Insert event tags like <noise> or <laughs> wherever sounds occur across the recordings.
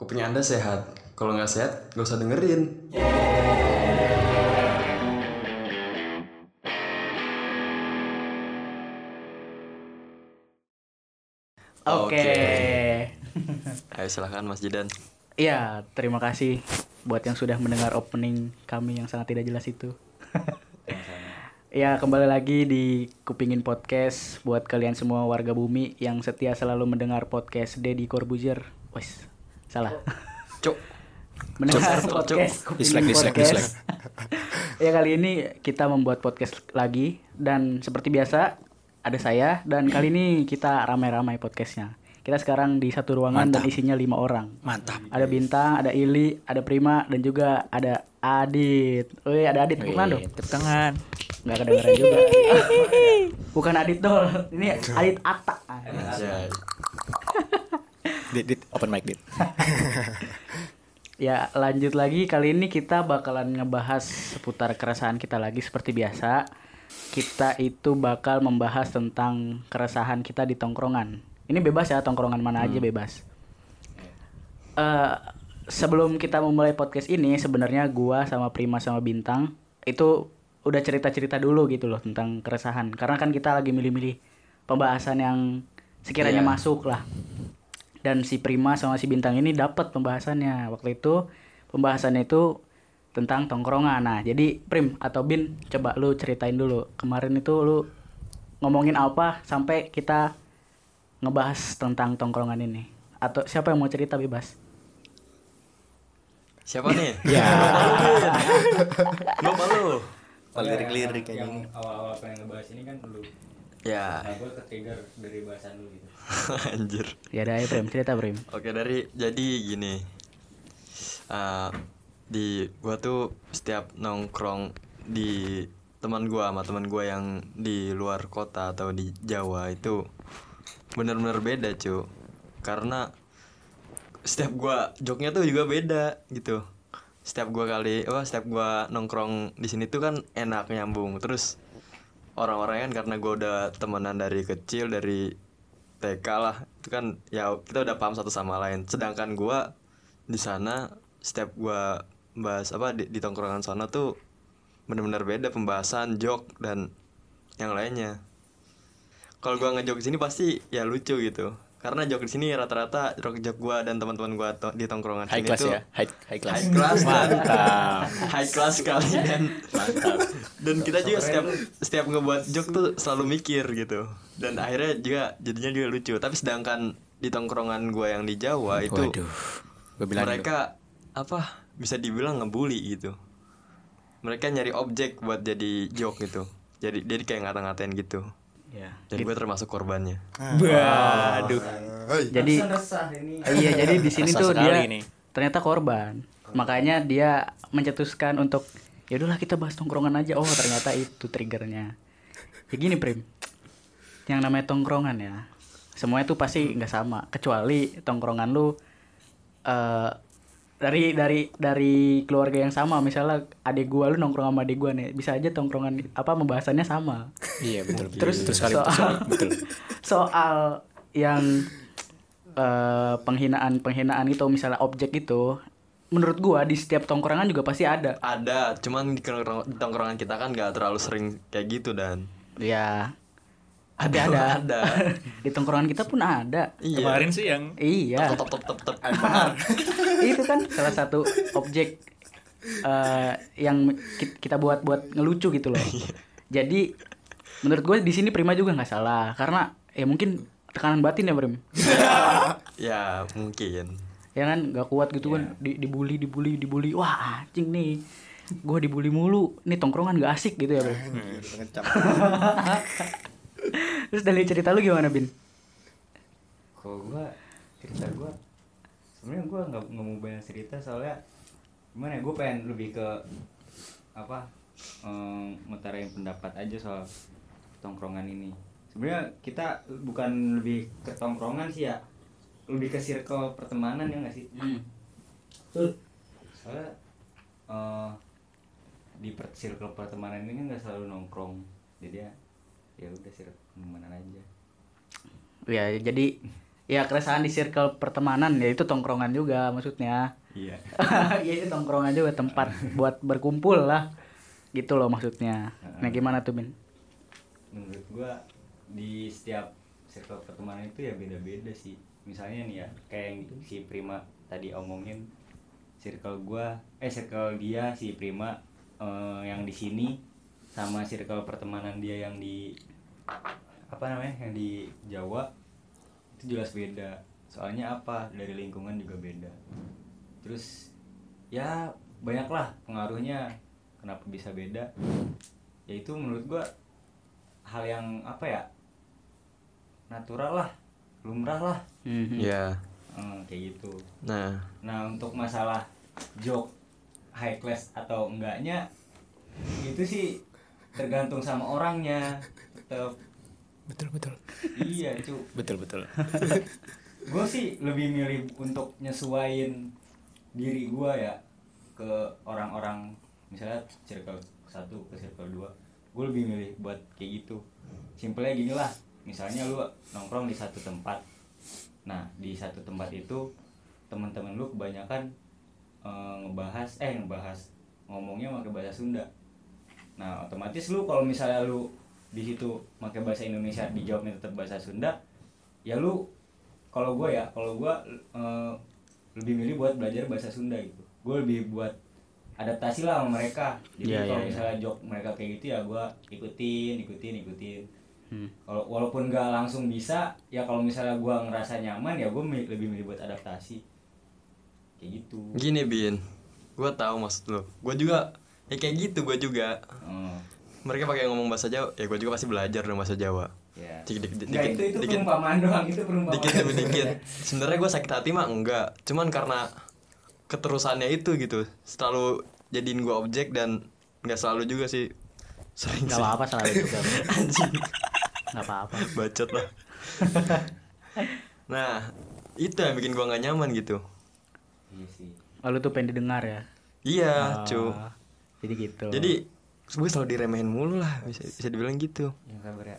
Kuping Anda sehat. Kalau nggak sehat, nggak usah dengerin. Oke. <laughs> Ayo silahkan Mas Jidan. Iya, terima kasih buat yang sudah mendengar opening kami yang sangat tidak jelas itu. Ya, kembali lagi di Kupingin Podcast buat kalian semua warga bumi yang setia selalu mendengar podcast Deddy Corbuzier. Wes, salah. Cuk. mendengar cuk, podcast. Kupingin Dislike, dislike, Podcast. dislike. <laughs> ya kali ini kita membuat podcast lagi dan seperti biasa ada saya dan kali ini kita ramai-ramai podcastnya. Kita sekarang di satu ruangan dan isinya lima orang. Mantap. Ada Bintang, ada Ili, ada Prima, dan juga ada Adit. Wih, ada Adit. Tangan dong. Tepuk tangan. Nggak kedengeran juga. <laughs> Bukan Adit dong. Ini Adit Atta. Dit, dit, open mic dit. <laughs> Ya, lanjut lagi. Kali ini kita bakalan ngebahas seputar keresahan kita lagi seperti biasa. Kita itu bakal membahas tentang keresahan kita di tongkrongan. Ini bebas ya, tongkrongan mana aja bebas. Eh, sebelum kita memulai podcast ini, sebenarnya gua sama Prima sama Bintang itu udah cerita-cerita dulu gitu loh tentang keresahan. Karena kan kita lagi milih-milih pembahasan yang sekiranya Iya. masuk lah dan si Prima sama si Bintang ini dapat pembahasannya waktu itu pembahasannya itu tentang tongkrongan nah jadi Prim atau Bin coba lu ceritain dulu kemarin itu lu ngomongin apa sampai kita ngebahas tentang tongkrongan ini atau siapa yang mau cerita bebas Siapa nih? <laughs> Ya. Lupa lu. Lirik-lirik kayak yang gini. awal-awal pengen ngebahas ini kan lu Ya, nah gue ketrigger dari bahasan lu gitu. <laughs> Anjir. ya ada Prim cerita Prim Oke dari jadi gini. Eh, di gua tuh setiap nongkrong di teman gua sama teman gua yang di luar kota atau di Jawa itu bener-bener beda cu. Karena setiap gua joknya tuh juga beda gitu. Setiap gua kali apa setiap gua nongkrong di sini tuh kan enak nyambung. Terus orang-orang kan karena gua udah temenan dari kecil dari TK lah. Itu kan ya kita udah paham satu sama lain. Sedangkan gua di sana setiap gua bahas apa di, di tongkrongan sana tuh bener-bener beda pembahasan jok dan yang lainnya. Kalau gua ngejok di sini pasti ya lucu gitu karena jok di sini rata-rata jok jok gua dan teman-teman gua to- di tongkrongan High sini class tuh ya, high high class. high class. Mantap. <laughs> high class sekali dan. Dan kita juga setiap setiap ngebuat joke tuh selalu mikir gitu. Dan akhirnya juga jadinya juga lucu. Tapi sedangkan di tongkrongan gua yang di Jawa itu Waduh. Gue bilang mereka apa bisa dibilang ngebully gitu. Mereka nyari objek buat jadi joke gitu. Jadi jadi kayak ngata-ngatain gitu ya dan gue termasuk korbannya. Waduh. jadi resah ini. iya jadi di sini tuh dia ternyata korban. Makanya dia mencetuskan untuk ya udahlah kita bahas tongkrongan aja. Oh ternyata itu triggernya. Ya gini Prim. Yang namanya tongkrongan ya semuanya tuh pasti nggak sama. Kecuali tongkrongan lu eh dari dari dari keluarga yang sama misalnya adik gua lu nongkrong sama adik gua nih bisa aja tongkrongan apa pembahasannya sama Iya betul. Terus betul sekali, betul soal. Betul. <laughs> soal yang eh, penghinaan penghinaan itu misalnya objek itu menurut gua di setiap tongkrongan juga pasti ada ada cuman di tongkrong- di tongkrongan kita kan gak terlalu sering kayak gitu dan ya ada ada. ada. Di tongkrongan kita pun ada. Iya. Kemarin sih yang iya. Top top top top itu kan salah satu objek eh, yang ki- kita buat buat ngelucu gitu loh. Jadi menurut gue di sini Prima juga nggak salah. Karena ya mungkin tekanan batin ya Prim? <laughs> Ya mungkin. Ya kan? Nggak kuat gitu kan? Di, dibully dibully dibully. Wah anjing nih. Gue dibully mulu. Nih tongkrongan gak asik gitu ya bro <laughs> terus dari cerita lu gimana bin? Kalau gue cerita gue sebenarnya gue nggak nggak mau banyak cerita soalnya gimana ya gue pengen lebih ke apa em, ngutarain pendapat aja soal tongkrongan ini. Sebenarnya kita bukan lebih ke tongkrongan sih ya lebih ke circle pertemanan ya nggak sih? Betul. soalnya eh, di per- circle pertemanan ini kan nggak selalu nongkrong. Jadi ya ya udah circle pertemanan aja. Ya jadi ya keresahan di circle pertemanan ya itu tongkrongan juga maksudnya. Iya. <laughs> Ya itu tongkrongan juga tempat <laughs> buat berkumpul lah. Gitu loh maksudnya. Nah gimana tuh Bin? Menurut gua di setiap circle pertemanan itu ya beda-beda sih. Misalnya nih ya kayak yang si Prima tadi omongin circle gua eh circle dia si Prima eh, yang di sini sama circle pertemanan dia yang di apa namanya yang di Jawa itu jelas beda. Soalnya apa? Dari lingkungan juga beda. Terus ya banyaklah pengaruhnya. Kenapa bisa beda? Yaitu menurut gua hal yang apa ya natural lah lumrah lah. Mhm. ya Eh, kayak gitu. Nah. Nah untuk masalah joke high class atau enggaknya itu sih tergantung sama orangnya tetap Betul betul. iya cu Betul betul. <laughs> gue sih lebih milih untuk nyesuain diri gue ya ke orang-orang misalnya circle satu ke circle dua. Gue lebih milih buat kayak gitu. Simpelnya gini lah. Misalnya lu nongkrong di satu tempat. Nah di satu tempat itu teman-teman lu kebanyakan eh, ngebahas eh ngebahas ngomongnya pakai bahasa Sunda. Nah otomatis lu kalau misalnya lu di situ pakai bahasa Indonesia dijawabnya tetap bahasa Sunda ya lu kalau gue ya kalau gue eh, lebih milih buat belajar bahasa Sunda gitu. Gue lebih buat adaptasi lah sama mereka. Jadi Iya, kalau iya, iya. misalnya jok mereka kayak gitu ya gue ikutin ikutin ikutin. Hmm. kalau walaupun gak langsung bisa ya kalau misalnya gue ngerasa nyaman ya gue lebih milih buat adaptasi. Kayak gitu. Gini bin. Gue tahu maksud lo gue juga ya kayak gitu gue juga. Oh, mereka pakai ngomong bahasa Jawa. Ya gue juga pasti belajar dong bahasa Jawa. Ya. Dikit dikit Nggak, dikit itu itu dikit. perumpamaan doang itu perumpamaan. Dikit demi dikit. Sebenarnya gue sakit hati mah enggak. Cuman karena keterusannya itu gitu. Selalu jadiin gue objek dan nggak selalu juga sih. Sering nggak apa-apa selalu juga. <laughs> Anjing. Nggak apa-apa. Bacot lah. <laughs> Nah itu yang bikin gue nggak nyaman gitu. Iya sih. Lalu tuh pengen didengar ya? Iya Ah, cu. jadi gitu. Jadi gue selalu diremehin mulu lah bisa bisa dibilang gitu. Yang sabar ya.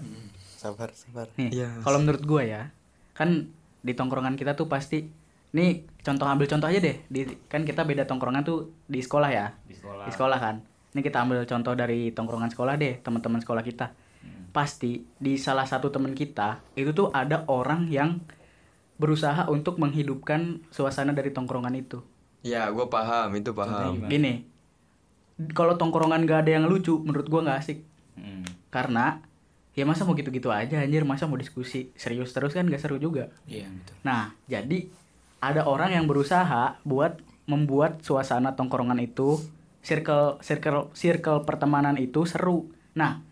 Sabar sabar. nih Iya. kalau menurut gua ya kan di tongkrongan kita tuh pasti nih contoh ambil contoh aja deh. Di kan kita beda tongkrongan tuh di sekolah ya. Di sekolah. Di sekolah kan. Ini kita ambil contoh dari tongkrongan sekolah deh teman-teman sekolah kita. Hmm. pasti di salah satu teman kita itu tuh ada orang yang berusaha untuk menghidupkan suasana dari tongkrongan itu. Ya gue paham itu paham. Gini kalau tongkrongan gak ada yang lucu menurut gua nggak asik Hmm. karena ya masa mau gitu-gitu aja anjir masa mau diskusi serius terus kan gak seru juga Iya betul. nah jadi ada orang yang berusaha buat membuat suasana tongkrongan itu circle circle circle pertemanan itu seru nah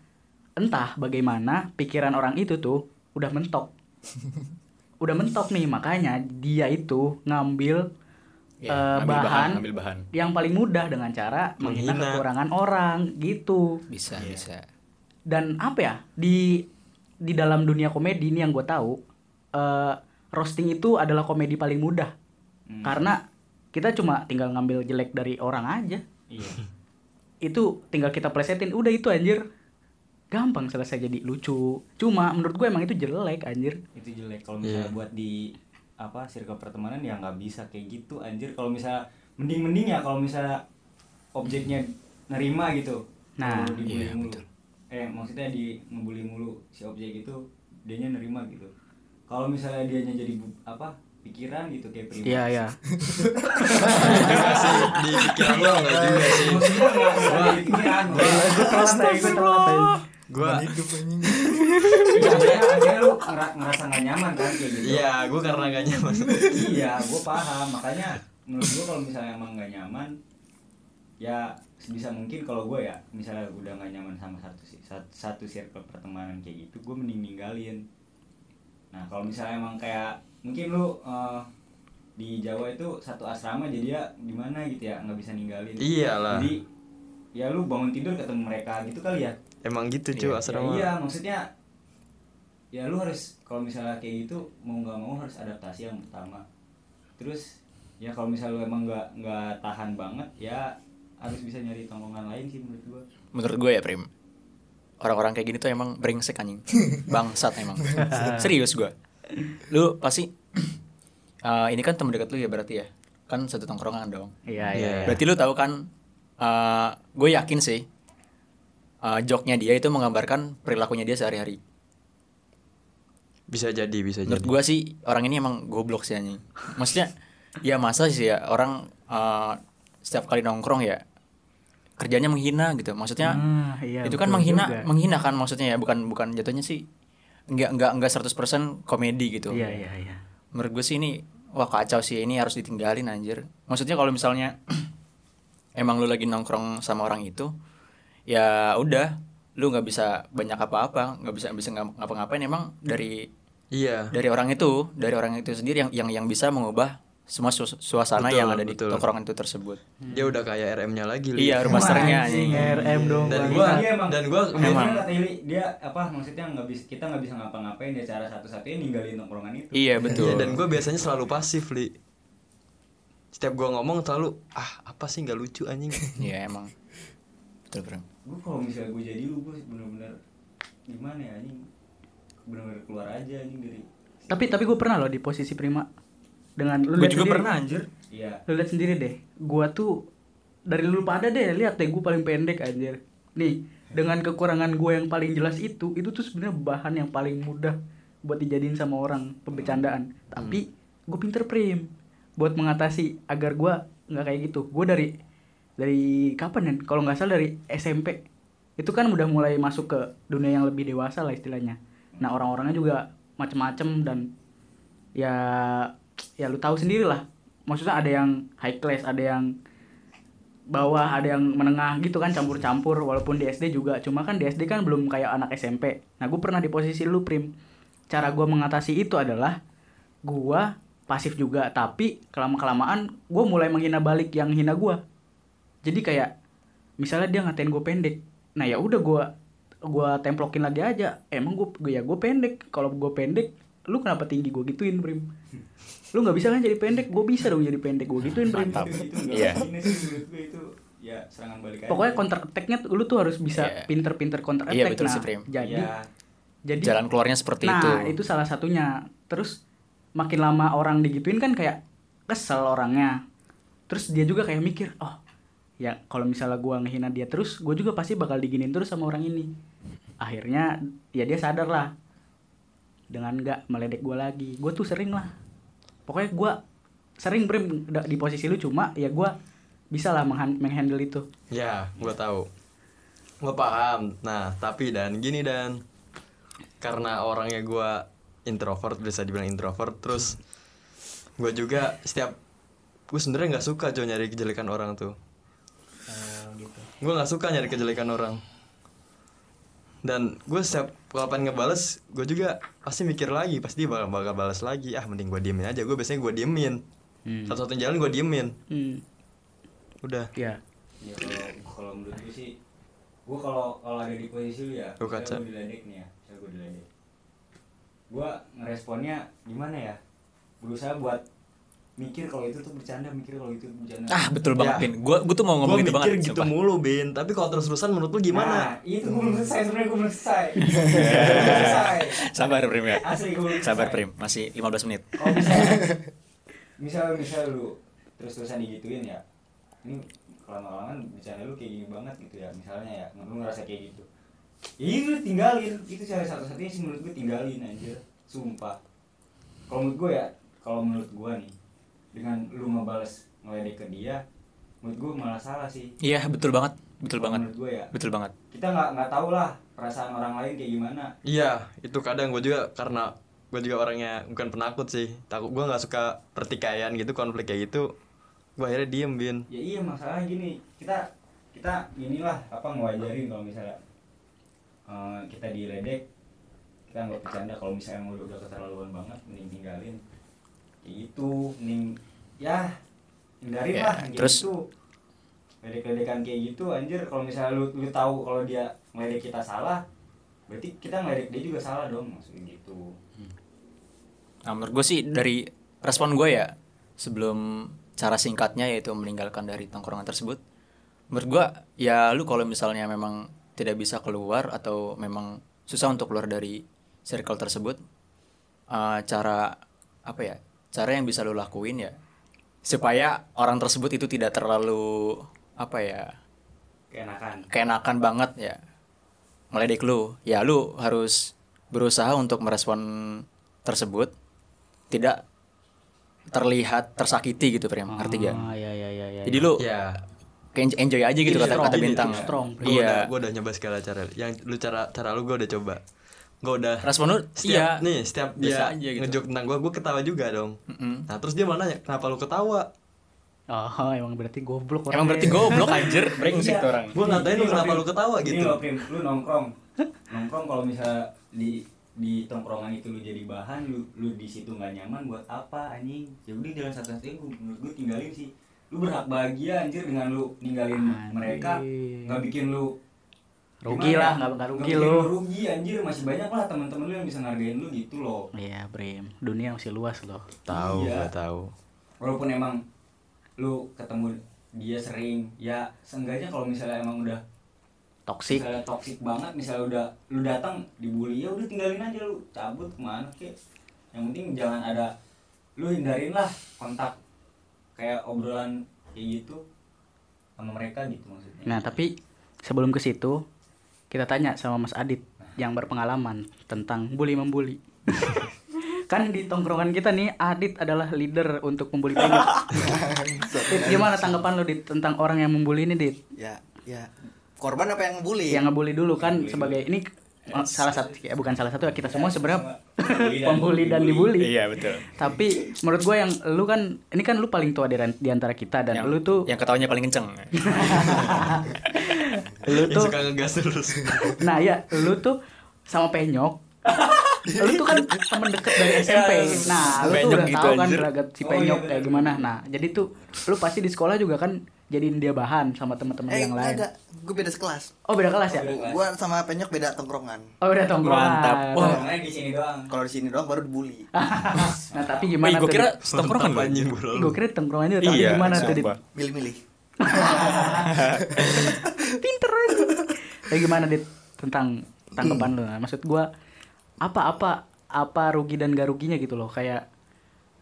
entah bagaimana pikiran orang itu tuh udah mentok <laughs> udah mentok nih makanya dia itu ngambil Iya, eh, ngambil bahan, ngambil bahan. yang paling mudah dengan cara menghina kekurangan orang gitu. Bisa bisa. dan apa ya di di dalam dunia komedi ini yang gue tahu eh, roasting itu adalah komedi paling mudah. Hmm. karena kita cuma tinggal ngambil jelek dari orang aja. Iya. <laughs> Itu tinggal kita plesetin udah itu anjir. Gampang selesai jadi lucu. Cuma menurut gue emang itu jelek anjir. Itu jelek kalau misalnya Iya. buat di apa circle pertemanan ya nggak bisa kayak gitu anjir. Kalau misalnya mending mending ya kalau misalnya objeknya nerima gitu. Nah, dibully iya, mulu. betul. eh maksudnya di ngebully mulu si objek itu dianya nerima gitu. Kalau misalnya dianya jadi bu- apa pikiran gitu kayak prima iya iya. Di pikiran lo nggak juga sih. Maksudnya nggak jadi pikiran. gue gue gue Iya, akhirnya akhirnya lu ngera- ngerasa nggak nyaman kan kayak gitu. Iya gue karena gak nyaman. Iya gue paham. Makanya menurut gue kalau misalnya emang nggak nyaman ya sebisa mungkin kalau gue ya misalnya udah nggak nyaman sama satu satu, satu circle pertemanan kayak gitu gue mending ninggalin. Nah kalau misalnya emang kayak mungkin lu eh, di Jawa itu satu asrama jadi ya gimana gitu ya nggak bisa ninggalin. Iyalah. jadi ya lu bangun tidur ketemu mereka gitu kali ya. Emang gitu cuy Ya, asrama. iya maksudnya ya lu harus kalau misalnya kayak gitu mau nggak mau harus adaptasi yang pertama terus ya kalau misalnya lu emang nggak nggak tahan banget ya harus bisa nyari tongkongan lain sih menurut gua Menurut gue ya Prim. Orang-orang kayak gini tuh emang brengsek anjing. <laughs> Bangsat emang. Serius gue. Lu pasti <clears throat> eh, ini kan teman dekat lu ya berarti ya kan satu tongkrongan dong Iya, iya. Iya. iya. berarti lu tahu kan eh gue yakin sih eh joknya dia itu menggambarkan perilakunya dia sehari-hari Bisa jadi, bisa menurut jadi. gue sih orang ini emang goblok sih anjing maksudnya ya masa sih ya orang eh, setiap kali nongkrong ya kerjanya menghina gitu maksudnya Ah, iya, itu kan menghina juga. menghina kan maksudnya ya bukan bukan jatuhnya sih nggak nggak nggak 100% komedi gitu Iya, iya, iya. menurut gue sih ini wah kacau sih ini harus ditinggalin anjir maksudnya kalau misalnya <clears throat> emang lu lagi nongkrong sama orang itu ya udah lu nggak bisa banyak apa-apa nggak bisa bisa ngap- ngapa-ngapain emang dari Iya. dari orang itu dari orang itu sendiri yang yang yang bisa mengubah semua su- suasana Betul, yang ada di betul. tongkrongan itu tersebut Dia udah kayak RM-nya lagi. Li. iya rumah masternya Anjing, anjing. RM dong. Dan Bang. gua emang dan gua emang Emang. kata Ili, dia apa maksudnya nggak bisa kita nggak bisa ngapa-ngapain dia cara satu-satunya ninggalin tongkrongan itu iya betul Iya, dan gue biasanya selalu pasif, Li. Setiap gua ngomong selalu ah apa sih nggak lucu anjing. <laughs> iya emang betul bro gue kalau misalnya gue jadi lu gue bener-bener gimana ya anjing bener-bener keluar aja anjing dari Tapi tapi gue pernah loh di posisi prima dengan lu gue juga sendiri. pernah anjir iya Lu lihat sendiri deh. Gua tuh dari lu pada deh lihat deh gue paling pendek anjir. Nih, dengan kekurangan gue yang paling jelas itu, itu tuh sebenarnya bahan yang paling mudah buat dijadiin sama orang pembecandaan. Tapi gue pinter prim buat mengatasi agar gua nggak kayak gitu. Gue dari dari kapan ya? Kalau nggak salah dari SMP. Itu kan udah mulai masuk ke dunia yang lebih dewasa lah istilahnya. Nah orang-orangnya juga macem-macem dan ya ya lu tahu sendiri lah maksudnya ada yang high class ada yang bawah ada yang menengah gitu kan campur-campur walaupun di SD juga. Cuma kan di SD kan belum kayak anak SMP nah gue pernah di posisi lu prim. Cara gua mengatasi itu adalah gua pasif juga tapi kelama kelamaan gue mulai menghina balik yang hina gua. Jadi kayak misalnya dia ngatain gue pendek. Nah ya udah gua gua templokin lagi aja. Emang gue ya gue pendek. Kalau gue pendek lu kenapa tinggi? Gue gituin prim lu nggak bisa kan jadi pendek? Gue bisa dong jadi pendek. Gue gituin prim Mantap. itu itu nggak Iya. gue ya serangan balik aja. Pokoknya counter attack-nya tuh- lu tuh harus bisa Iya. pinter-pinter counter attack. Iya, betul nah sih, Prim. jadi Iya. jadi jalan keluarnya seperti nah itu. itu salah satunya. Terus makin lama orang digituin kan kayak kesel orangnya. Terus dia juga kayak mikir oh ya kalau misalnya gua ngehina dia terus gue juga pasti bakal diginin terus sama orang ini. Akhirnya ya dia sadar lah. Dengan nggak meledek gua lagi. Gue tuh sering lah. Pokoknya gua sering prim di posisi lu cuma ya gua bisa lah menghan- menghandle itu. Ya, gua tahu. Gua paham. Nah, tapi dan gini dan. Karena orangnya gua introvert bisa dibilang introvert terus gua juga setiap gue sebenarnya nggak suka cow nyari kejelekan orang tuh gue nggak suka nyari kejelekan orang. Dan gue setiap kapan ngebales gue juga pasti mikir lagi pasti dia bakal bakal balas lagi. Ah mending gue diemin aja. Gue biasanya gue diemin. Hmm. satu-satunya jalan gue diemin. Hmm, udah. Ya ya kalau kalau menurut gue sih gue kalau kalau ada di posisi lu ya Lu misalnya kaca. gue diledek nih ya misalnya gue diledek. Gue ngeresponnya gimana ya? Berusaha buat mikir kalau itu tuh bercanda mikir kalau itu bercanda. Ah betul banget Ya. Pin gue gue tuh mau ngomong gue itu mikir banget gitu sumpah. mulu bin. Tapi kalau terus-terusan menurut lu gimana? Nah, itu gue belum selesai sebenarnya gue <laughs> belum selesai. Sabar Prim ya. Asli gue belum sabar. Prim. Masih 15 menit. Kalau misalnya <laughs> misal misal lu terus terusan digituin ya ini lama kelamaan bercanda lu kayak gini banget gitu ya misalnya ya. Lu ngerasa kayak gitu. Ya ini lu tinggalin. Itu cara satu satunya sih menurut gue tinggalin anjir. Sumpah. Kalau menurut gue ya kalau menurut gue nih dengan lu ngebales ngeledek ke dia menurut gue malah salah sih iya betul banget betul Kalau banget menurut gue ya betul banget kita nggak nggak tahu lah perasaan orang lain kayak gimana Iya, itu kadang gue juga karena gue juga orangnya bukan penakut sih. Takut gue nggak suka pertikaian gitu, konflik kayak gitu. Gue akhirnya diem bin. ya iya masalahnya gini kita kita inilah apa ngewajarin kalau misalnya eh, kita diledek kita nggak bercanda kalau misalnya udah, keterlaluan banget mending tinggalin gitu mending ya hindarin Ya, lah terus- gitu. Ledek-ledekan kayak gitu anjir kalau misalnya lu lu tahu kalau dia ngeledek kita salah berarti kita ngeledek dia juga salah dong maksudnya gitu. Nah, menurut gue sih dari respon gue ya sebelum cara singkatnya yaitu meninggalkan dari tongkrongan tersebut, menurut gue ya lu kalau misalnya memang tidak bisa keluar atau memang susah untuk keluar dari circle tersebut, eh, cara apa ya cara yang bisa lu lakuin ya supaya orang tersebut itu tidak terlalu apa ya keenakan. keenakan banget ya. Meledek lu. Ya lu harus berusaha untuk merespon tersebut. Tidak terlihat tersakiti gitu Prem ngerti gak Ah, iya iya iya iya. jadi lu ya. enjoy aja gitu kata strong, kata bintang strong. Gue iya udah, gue udah nyoba segala cara. Yang lu cara cara lu gue udah coba. Gue udah respon lu setiap iya nih setiap dia Biasa aja gitu. ngejok tentang gue, gue ketawa juga dong. Mm-mm. Nah terus dia malah nanya kenapa lu ketawa? Oh, emang berarti goblok emang berarti goblok <laughs> anjir brengsek Iya. orang Gue ngatain lu Ini kenapa lu ketawa Ini gitu. loh, Prim, lu nongkrong. <laughs> nongkrong kalau misalnya di di tongkrongan itu lu jadi bahan, lu lu di situ nggak nyaman buat apa anjing? Ya udah jalan satu-satunya gua menurut gue tinggalin sih. Lu berhak bahagia anjir dengan lu ninggalin Anjing. mereka, nggak bikin lu Rugi gimana lah, ya? nggak- nggak rugi lu. rugi anjir, masih banyak lah teman-teman lu yang bisa ngargain lu gitu loh. Iya, Brim. Dunia masih luas loh. Tahu, Iya. gue tahu. Walaupun emang lu ketemu dia sering, ya seenggaknya kalau misalnya emang udah Toksik. misalnya toksik banget misalnya udah lu datang dibully ya udah tinggalin aja lu cabut ke mana kek yang penting jangan ada lu hindarin lah kontak kayak obrolan kayak gitu sama mereka gitu maksudnya Nah, tapi sebelum ke situ kita tanya sama Mas Adit yang berpengalaman tentang bully membuli. <laughs> kan di tongkrongan kita nih Adit adalah leader untuk membuli penyok. <laughs> Dit, gimana tanggapan lu Dit tentang orang yang membuli ini Dit? ya ya. Korban apa yang bully Yang ngebully dulu kan sebagai ini eh, salah satu ya bukan salah satu ya kita semua sebenarnya pembuli dan <laughs> dibully. iya betul. Tapi menurut gue yang lu kan ini kan lu paling tua di, di antara kita dan yang, lu tuh yang ketawanya paling kenceng lu tuh suka ngegas terus. Nah ya, lu tuh sama Penyok Lu tuh kan temen deket dari SMP Nah, lu tuh udah gitu, tahu kan anjir. gelagat si Oh, Penyok iya, kayak gimana Nah, jadi tuh lu pasti di sekolah juga kan jadiin dia bahan sama temen-temen eh yang lain enggak gue beda sekelas Oh beda kelas ya? Oh, gue sama penyok beda tongkrongan Oh beda tongkrongan Mantap. Wah. Karena di sini doang kalau di sini doang baru dibully <laughs> Nah tapi Wih, gimana gue tuh? kira anjing, bro. Gue kira tongkrongannya tapi Iya, gimana tuh Dit? sumpah. milih-milih <laughs> Pinter aja. Kayak gimana Dit? Tentang tanggapan lu. Nah, Maksud gua Apa-apa Apa rugi dan gak ruginya gitu loh. Kayak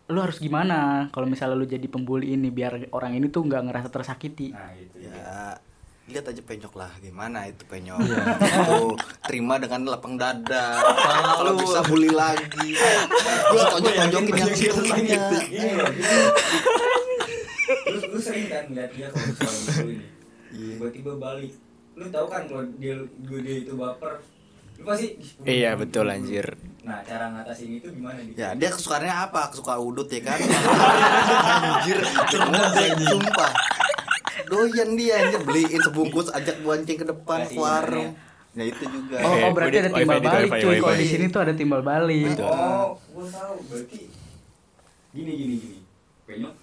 Lu harus gimana Kalau misalnya lu jadi pembuli ini Biar orang ini tuh nggak ngerasa tersakiti? Nah itu ya lihat aja penyok lah. Gimana itu penyok? Tuh, terima dengan lapang dada. Kalau bisa bully lagi? Gue tonjok tonjokin yang Ini loh, gitu. Terus lu sering kan ngeliat dia kalau misalnya gitu ini. Tiba-tiba balik. Lu tahu kan kalau dia gue dia itu baper. Lu pasti "Ih, iya betul anjir Nah, cara ngatasin itu gimana nih? ya dia kesukaannya apa kesuka udut ya kan <laughs> anjir cerdas sumpah doyan dia anjir beliin sebungkus ajak bonceng ke depan ke warung ya itu juga Oh, Oke, oh berarti ada timbal wifi, balik cuy. Kalau di sini tuh ada timbal balik. Oh, gue tahu. Berarti gini gini gini. Penyok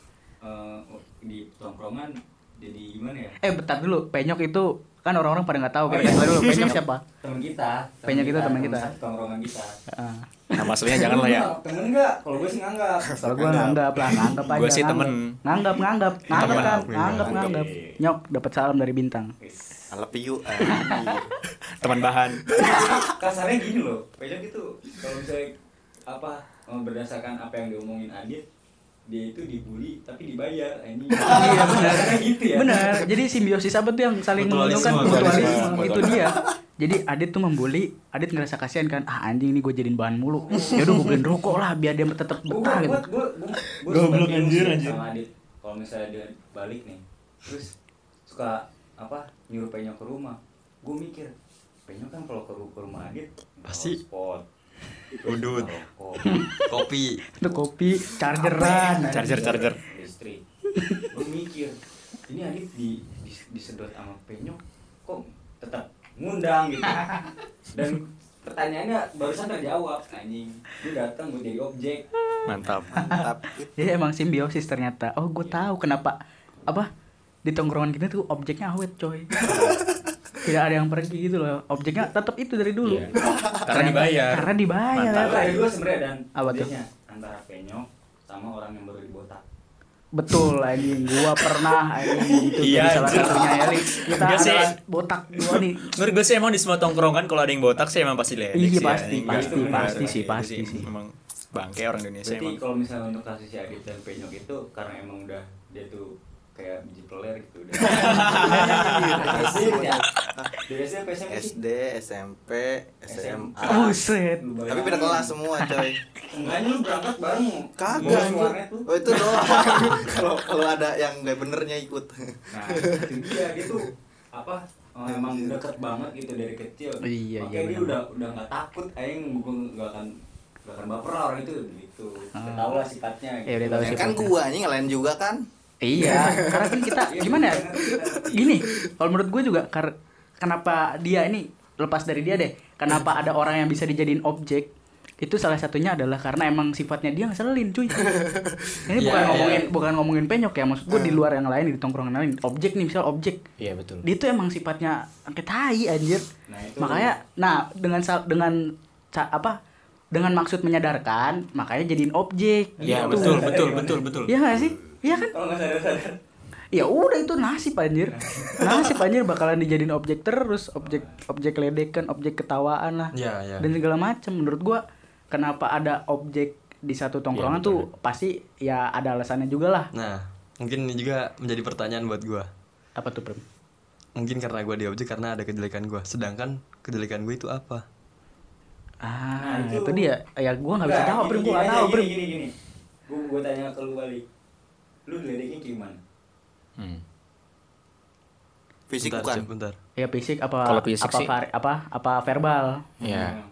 eh, di tongkrongan jadi gimana ya? Eh bentar dulu, penyok itu kan orang-orang pada nggak tahu. Kita kasih tau dulu, <laughs> penyok siapa? Temen kita. Penyok itu temen kita. Tongkrongan kita. Heeh. nama aslinya jangan lah ya Temen enggak? Kalau gue sih nganggap. Kalau gue nganggap lah, nganggap aja. Gua sih temen. Nganggap, nganggap, nganggap Temen. kan, nganggap, nganggap. Nyok dapat salam dari bintang. I love you teman bahan <laughs> kasarnya gini loh penyok itu kalau misalnya apa berdasarkan apa yang diomongin Adit dia itu dibully tapi dibayar ini <laughs> Iya benar. Gitu ya Benar. Jadi simbiosis apa tuh yang saling menguntungkan mutualisme. itu dia. Jadi Adit tuh membuli, Adit ngerasa kasihan kan, ah anjing ini gue jadiin bahan mulu. Ya udah gue beliin rokok lah biar dia tetap betah gitu. gue gue gue Goblok anjir, anjir. sama Adit kalau misalnya dia balik nih terus suka apa nyuruh penyok ke rumah gue mikir penyok kan kalau ke rumah Adit Pasti. spot Udut. Kopi. Itu kopi, chargeran. charger charger listrik gue mikir ini Adit di, di disedot sama penyok kok tetap ngundang gitu dan pertanyaannya barusan terjawab anjing gue datang gue jadi objek mantap mantap Jadi <laughs> emang simbiosis ternyata. Oh, gue tahu kenapa apa di tongkrongan kita tuh objeknya awet, coy. <laughs> Tidak ada yang pergi gitu loh. Objeknya tetap itu dari dulu. Iya. <laughs> karena dibayar Karena dibayar. Mantap. ada dua sebenarnya dan Apa tuh? bedanya antara penyok sama orang yang baru dibotak Betul anjing, gua pernah anjing itu Iya, salah satunya ya, Lik. Kita Enggak sih. botak gua nih. menurut gue sih emang di semua tongkrongan kalau ada yang botak sih emang pasti ledek Iya, sih ya. pasti, Enggak, pasti, benar, pasti sih, pasti sih. emang bangke orang Indonesia Berarti emang kalau misalnya untuk kasus si Adit dan Penyok itu karena emang udah dia tuh kayak biji peler gitu udah. SD ya. Dari SD SMP sih? SD, SMP, SMA. Buset. Tapi beda kelas semua, coy. Enggak lu berangkat bareng. Kagak. Oh, itu doang. <laughs> Kalau kalau ada yang nggak benernya ikut. Nah, itu dia tuh apa? oh, emang deket banget gitu dari kecil. Iya, Makanya iya, dia udah udah nggak takut, aing gue nggak akan nggak akan baper lah orang itu gitu. Udah Ah. tahu lah sifatnya. Ya, udah tahu Ya kan gua nih ngelain juga kan. Iya, <laughs> karena kan kita gimana ya? Gini, kalau menurut gue juga kar- kenapa dia ini lepas dari dia deh. Kenapa ada orang yang bisa dijadiin objek? Itu salah satunya adalah karena emang sifatnya dia ngeselin, cuy. <laughs> Ini bukan Iya, ngomongin bukan ngomongin penyok ya, maksud gue di luar yang lain di tongkrongan lain. Objek nih, misal objek. iya betul Dia tuh emang sifatnya kayak tai anjir. Nah, itu Makanya nah dengan dengan apa? Dengan maksud menyadarkan, makanya jadiin objek. iya gitu. betul betul betul betul Iya gak sih? Iya kan? kalau nggak sadar-sadar. Ya udah itu nasib anjir. Nasib anjir bakalan dijadiin objek terus, objek objek ledekan, objek ketawaan lah. Iya, iya. Dan segala macam menurut gua kenapa ada objek di satu tongkrongan betul, tuh pasti ya ada alasannya juga lah. Nah, mungkin ini juga menjadi pertanyaan buat gua. Apa tuh, Prim? Mungkin karena gua di objek karena ada kejelekan gua. Sedangkan kejelekan gua itu apa? Ah, Nah, itu, itu- dia. Ya gua nggak bisa Enggak, jawab, Prim. gini, Gua nggak gini tahu, Prim. Gini gini gini. Gua gua tanya ke lu balik. Lu diledeknya gimana? Hmm. Fisik bentar, bukan. Bentar. Ya fisik apa Kalau fisik apa sih- vari- apa apa verbal. Iya. Hmm.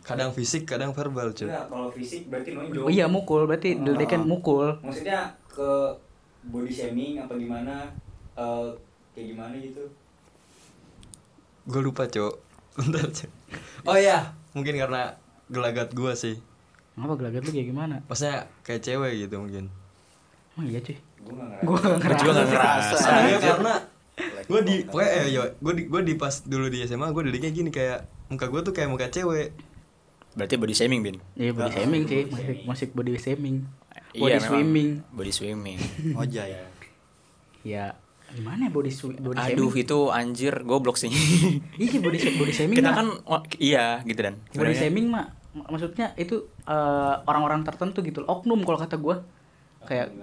Kadang fisik, kadang verbal, cuy. Enggak, kalau fisik berarti nonjok. Oh, iya mukul, berarti Ah. diledekan mukul. Maksudnya ke body shaming apa gimana? Eh, kayak gimana gitu? Gue lupa, Cok. <laughs> Bentar, Cok. Oh iya, mungkin karena gelagat gua sih. Apa gelagat lu kayak gimana? Maksudnya kayak cewek gitu mungkin. Emang iya, cuy. Gua nggak ngerasa. Gua nggak Gua ngerasa. Soalnya anjir. karena gue di pokoknya eh, yo, gue di gue di pas dulu di SMA gue didiknya gini kayak muka gue tuh kayak muka cewek. berarti body shaming bin Iya body shaming sih, musik musik body shaming. Body Iya, memang. swimming. body swimming <laughs> Oja ya. Ya gimana ya body body aduh shaming? itu anjir goblok sih Iya body body shaming. kita mah. kan oh, iya gitu dan body shaming mah mak- maksudnya itu eh, orang-orang tertentu gitu, oknum kalau kata gua. Kayak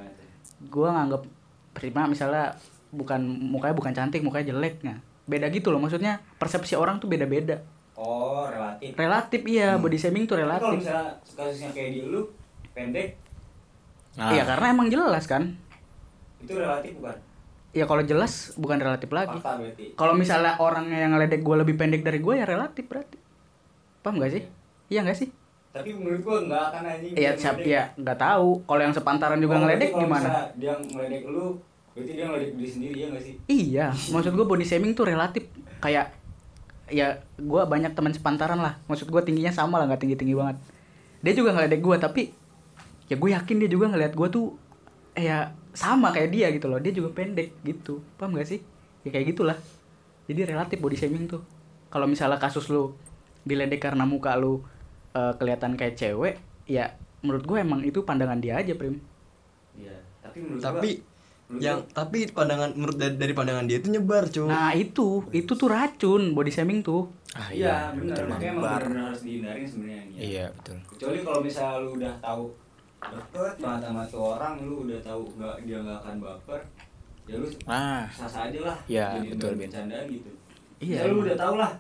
gua nganggap prima misalnya bukan mukanya bukan cantik, mukanya jelek nah. Beda gitu loh maksudnya persepsi orang tuh beda-beda. Oh, relatif. Relatif iya, body shaming tuh Tapi kalau relatif. misalnya kasusnya kayak di lu pendek, Nah, Iya karena emang jelas kan. itu relatif bukan? Ya kalau jelas bukan relatif lagi. Kalau misalnya orangnya yang ngeledek gue lebih pendek dari gue ya relatif berarti. Paham gak sih? Iya gak sih? Tapi menurut gua nggak akan anjing. Iya siap ya nggak tahu. Kalau yang sepantaran juga Oh, ngeledek gimana? Dia ngeledek lu, berarti dia ngeledek diri sendiri ya nggak sih? Iya, maksud gue body shaming tuh relatif. Kayak ya gue banyak teman sepantaran lah. Maksud gue tingginya sama lah nggak tinggi tinggi banget. Dia juga ngeledek gue tapi ya gue yakin dia juga ngeliat gue tuh ya sama kayak dia gitu loh. Dia juga pendek gitu. Paham gak sih? Ya kayak gitulah. Jadi relatif body shaming tuh. Kalau misalnya kasus lu diledek karena muka lu eh, kelihatan kayak cewek, ya menurut gue emang itu pandangan dia aja, Prim. Iya. Tapi menurut Tapi gua, menurut yang gua- tapi pandangan menurut dari, dari pandangan dia itu nyebar, cuy. Nah, itu, itu tuh racun body shaming tuh. ah, Iya, benar. betul Makanya emang benar harus dihindarin sebenarnya. Iya betul Kecuali kalau misalnya lu udah tahu deket banget sama tuh orang, lu udah tahu nggak dia nggak akan baper, ya lu ah sah aja lah. Iya, Jadiin betul. Bercandaan gitu. Iya, Misalnya lu udah tahu lah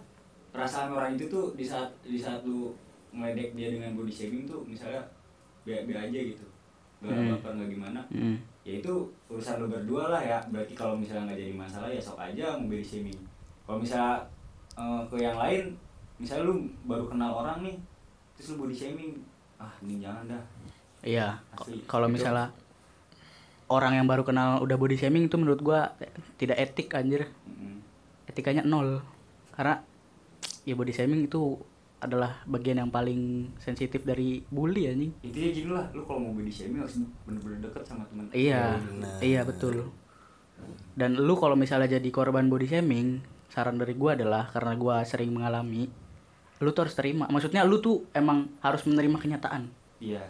perasaan orang itu tuh di saat di saat lu meledek dia dengan body shaming tuh misalnya be aja gitu. Gak Hmm. baper nggak gimana. Hmm. ya itu urusan lu berdua lah ya berarti kalau misalnya nggak jadi masalah ya sok aja mau body shaming kalau misalnya eh, ke yang lain misalnya lu baru kenal orang nih terus lu body shaming ah ini jangan dah Iya, kalau misalnya orang yang baru kenal udah body shaming itu menurut gua tidak etik anjir. Mm-mm. Etikanya nol. Karena ya body shaming itu adalah bagian yang paling sensitif dari bully anjing. intinya gini lah lu kalau mau body shaming harus bener-bener deket sama teman Iya, benar. iya betul. Dan lu kalau misalnya jadi korban body shaming, saran dari gua adalah karena gua sering mengalami, lu tuh harus terima. Maksudnya lu tuh emang harus menerima kenyataan. iya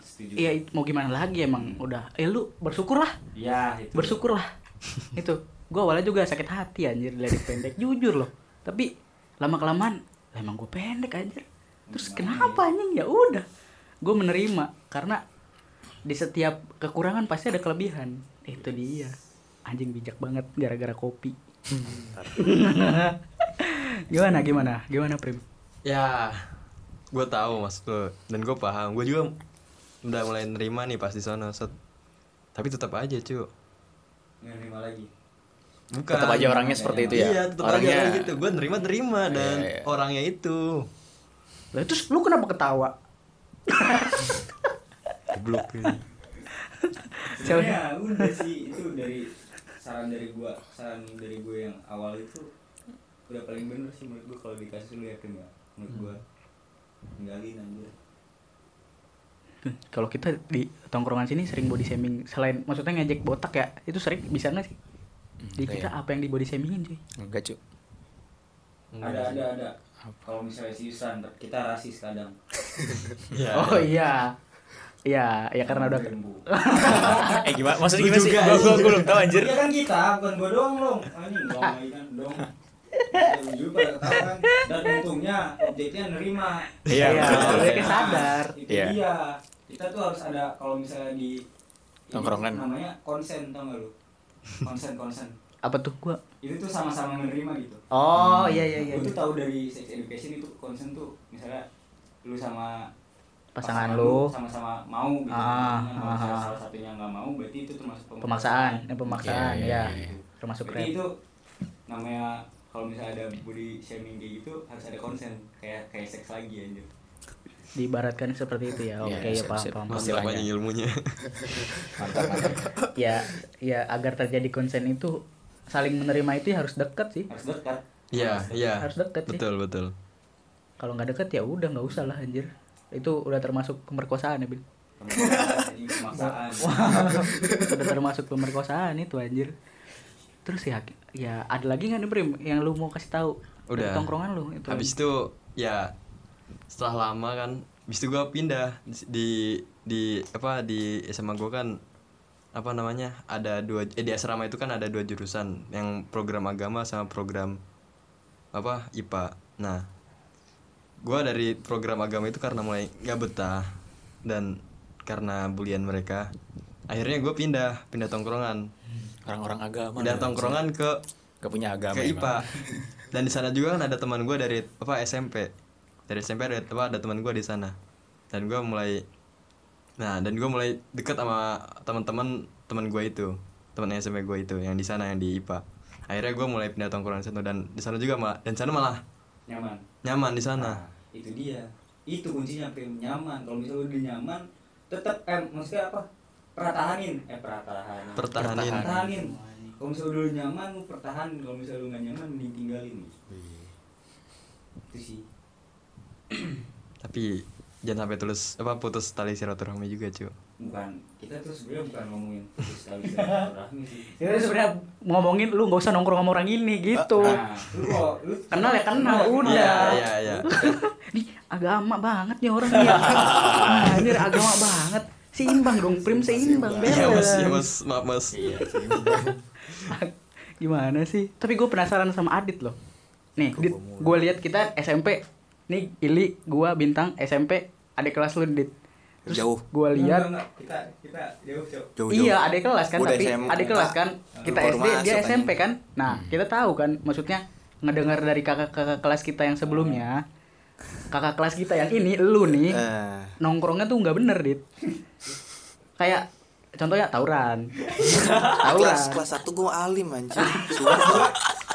setuju. Iya, it- mau gimana lagi emang? Udah. Eh lu bersyukurlah, iya itu. Bersyukurlah. <laughs> itu. Gua awalnya juga sakit hati anjir diledek pendek, jujur loh. Tapi lama kelamaan, lah emang gue pendek anjir. Terus kenapa anjing? Ya udah. gue menerima. Karena di setiap kekurangan pasti ada kelebihan. Itu dia. Anjing bijak banget gara-gara kopi. <laughs> Gimana gimana? Gimana prim? Ya gue tahu mas lo. Dan gue paham. Gue juga udah mulai nerima nih pas di sana set tapi tetap aja cu. Nggak nerima lagi. Bukan. Tetap aja orangnya seperti itu ya? iya tetap Orangnya- aja gitu. Gue nerima nerima dan Iya, iya. orangnya itu. Lah terus lu kenapa ketawa? Goblok ini. Sebenarnya udah sih. Itu dari saran dari gua. Saran dari gue yang awal itu udah paling bener sih menurut gua kalau dikasih lu yakin nggak? Menurut gua. Tinggalin anjir kalau kita di tongkrongan sini sering body shaming selain maksudnya ngejek botak ya itu sering bisa nggak sih di Kayak- kita apa yang di body shamingin cuy Enggak, cu. ada ada ada kalau misalnya si Yusran kita rasis kadang ya <laughs> oh iya iya ya karena udah <laughs> eh gimana? Maksudnya gimana sih? Gua, gua, gua belum tahu anjir. Iya kan kita, bukan gua doang long. Ah, Ini gua <laughs> lagi kan dong. Kan. Dan untungnya objeknya nerima. Iya, Iya, mereka sadar. Itu Iya. dia. Kita tuh harus ada kalau misalnya di Tongkrongan. namanya konsen tau gak lu? Konsen konsen. apa tuh gua Itu tuh sama-sama menerima gitu. oh iya iya iya tuh tahu dari sex education itu konsen tuh misalnya lu sama pasangan lu sama-sama mau gitu. Ah, Kalau ah, ah. salah satunya nggak mau berarti itu termasuk pemaksaan eh, pemaksaan Iya, ya iya, iya. termasuk Berarti itu namanya kalau misalnya ada body shaming kayak gitu harus ada konsen kayak kayak seks lagi anjir. Diibaratkan seperti itu ya. Oke ya siap, paham paham. Mas Istilahnya. banyak ilmunya. <laughs> Mantap, mantap. ya ya agar terjadi konsen itu saling menerima itu ya harus dekat sih. Harus dekat. iya iya Harus deket sih. betul betul. Kalau nggak deket ya udah nggak usah lah anjir. Itu udah termasuk pemerkosaan ya Anjing pemaksaan. udah termasuk pemerkosaan itu anjir. Terus ya ya ada lagi nggak nih Brim yang lu mau kasih tahu? Dari Udah. tongkrongan lu itu? Habis itu ya setelah lama kan habis itu gue pindah di di apa di SMA gue kan apa namanya ada dua eh, di asrama itu kan ada dua jurusan yang program agama sama program apa IPA nah gue dari program agama itu karena mulai nggak betah dan karena bulian mereka akhirnya gue pindah pindah tongkrongan Orang-orang agama. pindah tongkrongan ke Gak punya agama. ke emang. IPA dan di sana juga kan ada teman gue dari apa SMP dari SMP ada apa ada teman gue di sana dan gue mulai nah dan gue mulai deket sama teman-teman teman gue itu teman SMP gue itu yang di sana yang di IPA akhirnya gue mulai pindah tongkrongan sana dan di sana juga malah dan sana malah Nyaman. nyaman di sana Nah, itu dia. Itu kuncinya prim nyaman. Kalau misalnya udah nyaman, tetap eh maksudnya apa? Pertahanin, eh pertahanin. pertahanin Pertahanin. Kalau misalnya udah nyaman, lu pertahanin. Kalau misalnya lu nggak nyaman, mending tinggalin. Itu sih. <clears throat> tapi jangan sampai tulus apa putus tali silaturahmi juga cuy Bukan kita tuh sebenarnya bukan ngomongin putus tali <laughs> silaturahmi sih. Ya sebenarnya ngomongin lu nggak usah nongkrong sama orang ini gitu. Nah, lu lu <laughs> Kenal ya kenal, udah. iya iya iya <laughs> Nih agama banget nih orang nih. Anjir agama banget. Seimbang dong, Prim seimbang. iya mas balance. iya mas maaf mas Iya. Gimana sih? Tapi gue penasaran sama Adit loh. Nih, gue lihat kita SMP. Nih, Ili, gua Bintang SMP, adik kelas lu, Dit. Terus Jauh. gue Enggak, lihat enggak, kita kita jauh, Cok. Jauh, Iya, adik kelas kan, Gua udah tapi SM, adik kelas kan. Kita SD, dia SMP kan. Nah, kita tahu kan, maksudnya ngedengar dari kakak-kakak kelas kita yang sebelumnya. Kakak kelas kita yang ini, lu nih, Eh, nongkrongnya tuh nggak bener, Dit. Kayak contohnya tawuran. tawuran. kelas kelas satu gue alim anjir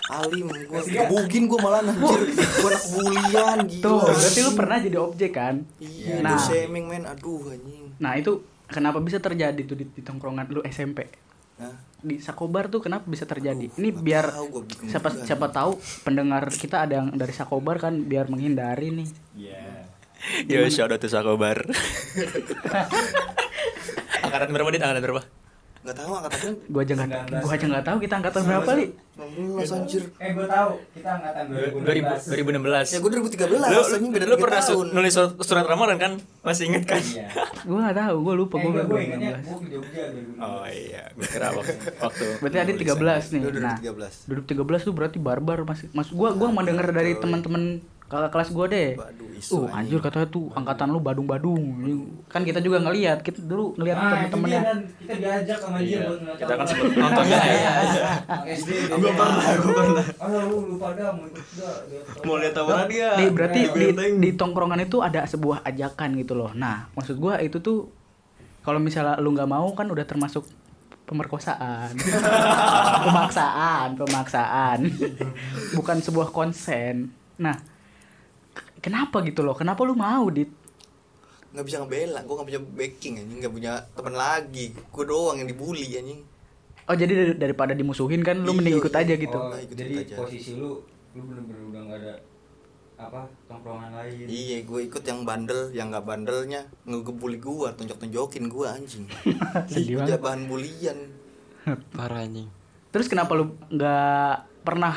alim gue gebugin gue malah anjir gue anak bulian gila Tuh, berarti lu pernah jadi objek kan? iya Nah. nah. shaming men aduh anjing Nah, itu kenapa bisa terjadi tuh di, di tongkrongan lu SMP? nah, Di Sakobar tuh kenapa bisa terjadi? Aduh, Ini biar tahu, siapa juga. siapa tahu pendengar kita ada yang dari Sakobar kan biar menghindari nih. Iya. Yo, shout out to Sakobar. <laughs> angkatan berapa dit? Angkatan berapa? Nggak tahu angkatan Gua aja nggak gua aja nggak tahu kita angkatan berapa li. 16 anjir Eh, gue tahu. Kita angkatan 2016. 2016. ya gue 2013 Lu, beda lu pernah su- nulis surat, ramalan kan? Masih inget kan? Iya. <laughs> Gua nggak tahu, gua lupa Eh, gua gue baru ingatnya 16. gue ke Jogja 2016. Oh iya, gue kira waktu, waktu Berarti ada 13 nih. Nah, 2013 2013 tuh berarti barbar masih. Mas gua gua mendengar dari teman-teman kakak kelas gue deh. Waduh, isu uh anjir katanya tuh angkatan lu badung-badung. Kan kita juga ngeliat kita dulu ngeliat temen-temennya. kan kita diajak sama dia buat Kita kan sempet nonton ya. SD Gua pernah, gua pernah. ah lu pada mau ikut juga Mau lihat tawaran dia. Di, berarti di, di tongkrongan itu ada sebuah ajakan gitu loh. Nah, maksud gua itu tuh kalau misalnya lu nggak mau kan udah termasuk pemerkosaan, <laughs> pemaksaan, pemaksaan, bukan sebuah konsen. Nah, kenapa gitu loh? Kenapa lu mau dit? nggak bisa ngebela gue nggak punya backing anjing nggak punya teman lagi gue doang yang dibully anjing Oh jadi dari- daripada dimusuhin kan lu Iya, mending ikut iya. aja gitu. oh, ikut jadi aja. posisi lu lu bener-bener udah nggak ada apa tongkrongan lain iya gue ikut yang bandel yang nggak bandelnya ngegebuli gue tonjok tonjokin gue anjing <laughs> Sedih banget. bahan bulian Parah anjing. Terus kenapa lu nggak pernah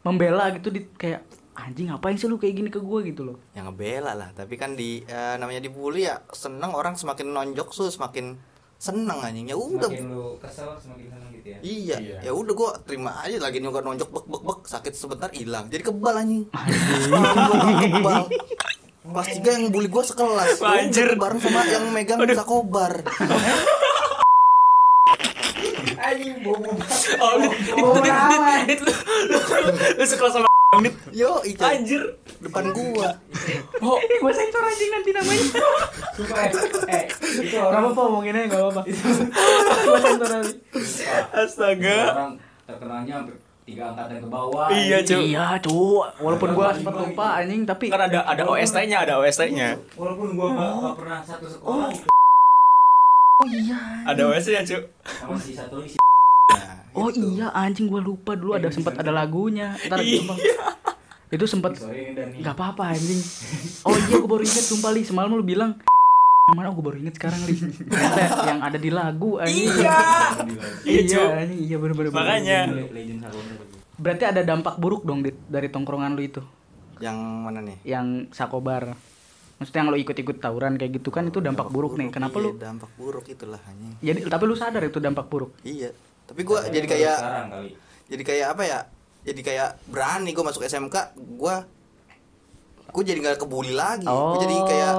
membela gitu di kayak anjing ngapain sih lu kayak gini ke gua gitu loh. yang ngebela lah tapi kan di eh, namanya dibully ya seneng orang semakin nonjok tuh semakin seneng anjing ya udah semakin lu kesel semakin seneng gitu ya Iya, ya udah gua terima aja lagi nyokap nonjok bek bek bek sakit sebentar hilang. Jadi kebal anjing. Kebal. Kelas tiga yang bully gua sekelas. Gua Anjir. bareng sama yang megang sakobar. anjing bobo Oh, dit, dit, dit, dit, dit, dit. Yo, itu Anjir. depan gua. Oh, Ini gua sensor anjing nanti namanya. sumpah eh, eh itu orang apa-apa ngomongin aja gak apa-apa. gua sensor nanti. astaga. orang terkenalnya hampir tiga angkatan ke bawah Iya, anjing. Cu. Iya, cu. Walaupun gua sempat lupa anjing tapi Kan ada ada OST-nya, ada OST-nya. walaupun gua nggak nggak pernah satu sekolah Ada OST-nya, cu. sama si satu lagi si <laughs> Oh iya anjing gua lupa dulu ada sempat ada lagunya. Ntar Iya. sumpah. Itu sempat sorry ini dan nih Gak apa-apa anjing Oh iya gue baru inget sumpah Li Semalam lu bilang Mana gue baru inget sekarang Li yang ada di lagu anjing Iya. Iya. Iya anjing Iya bener-bener Makanya. Berarti ada dampak buruk dong Dit, Dari tongkrongan lu itu yang mana nih? Yang sakobar Maksudnya yang lu ikut-ikut tawuran kayak gitu kan Itu dampak buruk nih Kenapa iya, lu dampak buruk itulah anjing. Jadi tapi lu sadar itu dampak buruk Iya. Tapi gua jadi kayak sekarang kali jadi kayak apa ya? Jadi kayak berani gua masuk SMK, gua gua jadi nggak kebuli lagi. Gua jadi kayak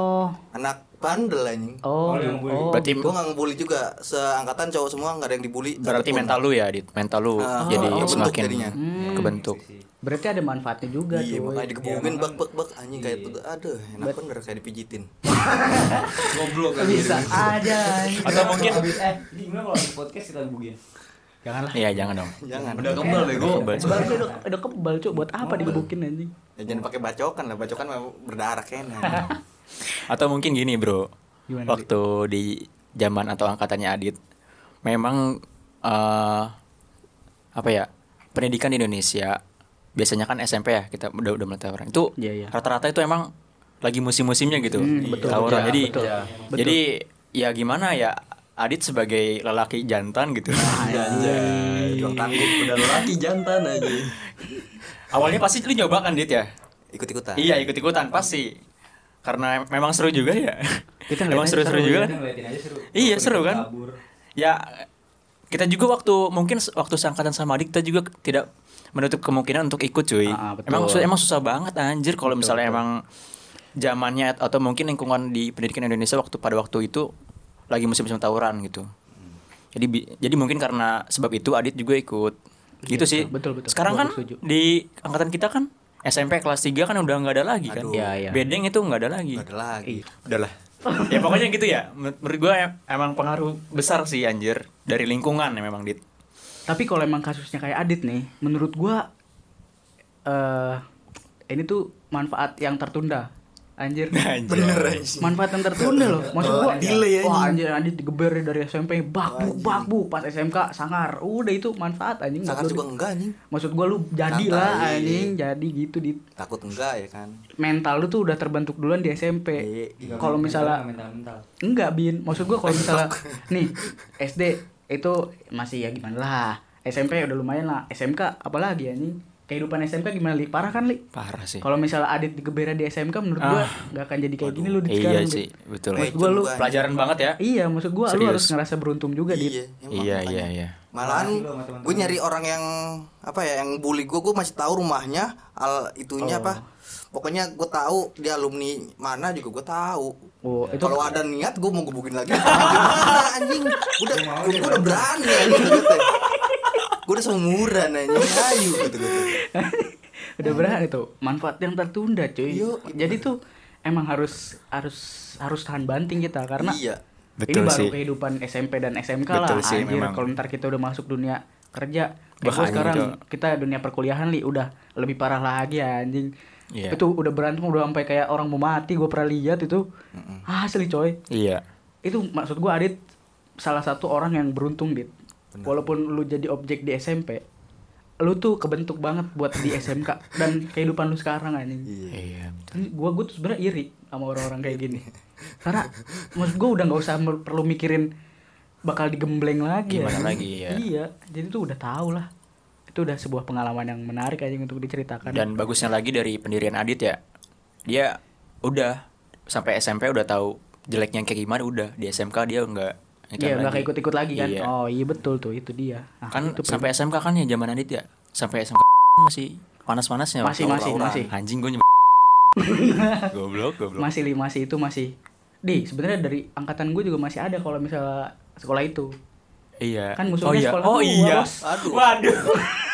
anak bandel anjing. Oh, Oh, oh, Berarti Gue gak ngebully juga Seangkatan cowok semua gak ada yang dibully berarti satupun. mental lu ya, Dit. Mental lu Ah, jadi oh, kebentuk semakin jadinya. kebentuk. berarti ada manfaatnya juga Iya cuy. makanya dikebumin Iya, bak bak bak Anjing kayak Iya. tuh Aduh enak bener kayak dipijitin <laughs> Goblok Bisa aja. Atau mungkin eh ini gimana kalau di podcast kita bugin Janganlah. Iya, jangan dong. Jangan Udah kebal bego. Sebenarnya udah, udah kebal cuy buat apa digebukin anjing? Ya jangan pakai bacokan lah Bacokan mah berdarah kayaknya <laughs> Atau mungkin gini, Bro. Gimana, Waktu di zaman atau angkatannya Adit, memang eh apa ya? Pendidikan di Indonesia biasanya kan SMP ya kita udah udah mulai tawuran. Itu Iya, iya. rata-rata itu emang lagi musim-musimnya gitu. Hmm, betul. Tawuran. Iya, jadi betul. Iya. jadi ya gimana ya? Adit sebagai lelaki jantan gitu. Anjay. Juang tangguh Udah laki jantan aja. Awalnya pasti lu nyoba kan Dit ya? Ikut-ikutan Iya ikut-ikutan pasti. Karena memang seru juga ya. Kita memang seru-seru seru juga kan. Seru Iya, seru kan? kabur. Ya kita juga waktu mungkin waktu seangkatan sama adik kita juga tidak menutup kemungkinan untuk ikut cuy. Ah, ah, betul. emang susah emang susah banget anjir kalau misalnya emang zamannya atau mungkin lingkungan di pendidikan Indonesia waktu pada waktu itu lagi musim-musim tawuran gitu. Jadi bi- jadi mungkin karena sebab itu Adit juga ikut. Gitu Iya, sih. betul, betul. Sekarang kan setuju. di angkatan kita kan SMP kelas 3 kan udah nggak ada lagi kan. Aduh. Iya, iya. Bedeng itu nggak ada lagi. Gak ada lagi Udahlah. ya pokoknya gitu ya. Menur- Menurut gue emang pengaruh besar sih anjir dari lingkungan ya memang dit. Tapi kalau emang kasusnya kayak Adit nih, menurut gua eh ini tuh manfaat yang tertunda. <laughs> Anjir. Anjir. Bener anjing Manfaat yang tertunda loh. Maksud gua delay Wah, anjing. anjir Adit digeber dari SMP bak bu bak bu pas SMK sangar. Udah itu manfaat anjing. Maksud juga enggak anjing Maksud gua lu jadi Santai. lah anjing, jadi gitu di Takut enggak ya kan mental lu tuh udah terbentuk duluan di SMP. Iya. Kalau misalnya mental-mental Enggak bin, maksud gua kalau misalnya nih SD itu masih ya gimana lah. SMP udah lumayan lah. SMK apalagi anjing. Kehidupan SMK gimana li? Parah kan li? Parah sih. Kalau misalnya Adit digeber di SMK menurut gua nggak akan jadi kayak gini lu di Iya sekarang. sih, Dit. betul. Maksud gua lu. Pelajaran banget ya. Iya, maksud gua lu Serius. harus ngerasa beruntung juga. Iya Iya iya iya. Malahan gue nyari orang yang apa ya yang bully gue gue masih tahu rumahnya al itunya Oh. apa pokoknya gue tahu dia alumni mana juga gue tahu Oh, itu kalau ada niat gue mau gebukin lagi <laughs> anjing udah gue udah berani anjing gitu gue udah seumuran anjing. Ayo gitu gitu udah berani tuh. Manfaat yang tertunda cuy. Yo. jadi tuh emang harus harus harus tahan banting kita karena iya. Betul ini baru sih. kehidupan SMP dan SMK Betul lah sih, anjir. kalau ntar kita udah masuk dunia kerja Kayak Makanya gua sekarang itu. kita dunia perkuliahan li udah lebih parah lagi anjing. Iya. itu udah berantem udah sampai kayak orang mau mati gue pernah lihat itu. Asli coy. Iya. itu maksud gue Adit salah satu orang yang beruntung dit walaupun lu jadi objek di SMP lu tuh kebentuk banget buat di SMK <laughs> dan kehidupan lu sekarang anjing Iya. Ini gua gue tuh sebenarnya iri sama orang-orang kayak gini <laughs> karena maksud gue udah nggak usah perlu mikirin bakal digembleng lagi Gimana anjing. lagi, ya. iya jadi tuh udah tau lah itu udah sebuah pengalaman yang menarik aja untuk diceritakan Dan bagusnya lagi dari pendirian Adit ya, dia udah sampai SMP udah tahu jeleknya kayak gimana udah di SMK dia enggak Iya nggak ikut-ikut lagi kan Iya. oh iya betul tuh itu dia Nah, kan itu sampai SMK kan ya zaman Adit ya, sampai SMK masih panas-panasnya. Masih, masih, masih. Anjing gue <laughs> goblok, goblok. masih li masih itu masih di sebenarnya dari angkatan gue juga masih ada kalau misalnya sekolah itu Iya. Kan musuhnya oh iya. sekolah oh iya. Bos. Aduh. Waduh. <laughs>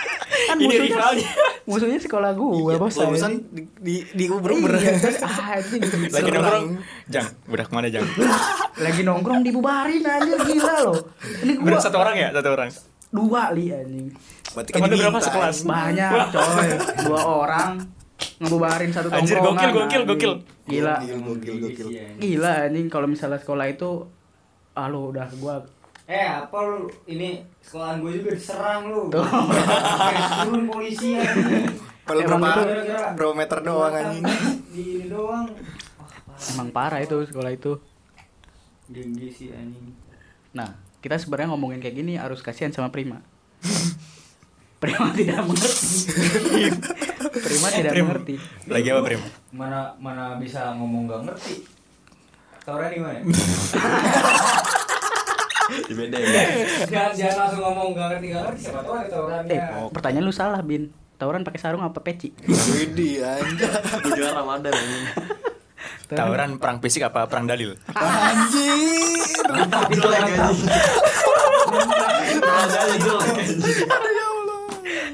kan Ini musuhnya rivalnya. <laughs> musuhnya sekolah gue Iya, bos lulusan anjing. di di di uber uber Iya, terus. <laughs> Lagi nongkrong. Jang, udah ke mana Jang? <laughs> lagi nongkrong dibubarin anjir gila loh ini gua satu orang ya, satu orang. dua li anjing berarti kan berapa sekelas? banyak coy dua orang ngebubarin satu Anjir, tongkrongan gokil, gokil, anjing. gokil. gila gokil gokil gokil gila anjing kalau misalnya sekolah itu ah lu udah gua Eh apa lu ini sekolahan gue juga diserang lu. Tuh. Turun polisi ya. Emang berapa berapa meter doang anjing Di ini doang. emang parah itu sekolah itu Tinggi sih anjing. Nah, kita sebenarnya ngomongin kayak gini harus kasihan sama Prima. <laughs> Prima tidak mengerti. <laughs> Prima tidak Prim. mengerti. Lagi apa, Prim? Mana mana bisa ngomong gak ngerti. Tauran di mana? <laughs> <laughs> di beda ya jangan jangan langsung ngomong gak ngerti gak ngerti siapa tahu ada taurannya. Eh, pertanyaan lu salah, Bin. Tauran pakai sarung apa peci? Widih anjing Gua juga Ramadan anjing Tawuran perang fisik apa perang dalil? anjir anjing Ramadan jelek anjing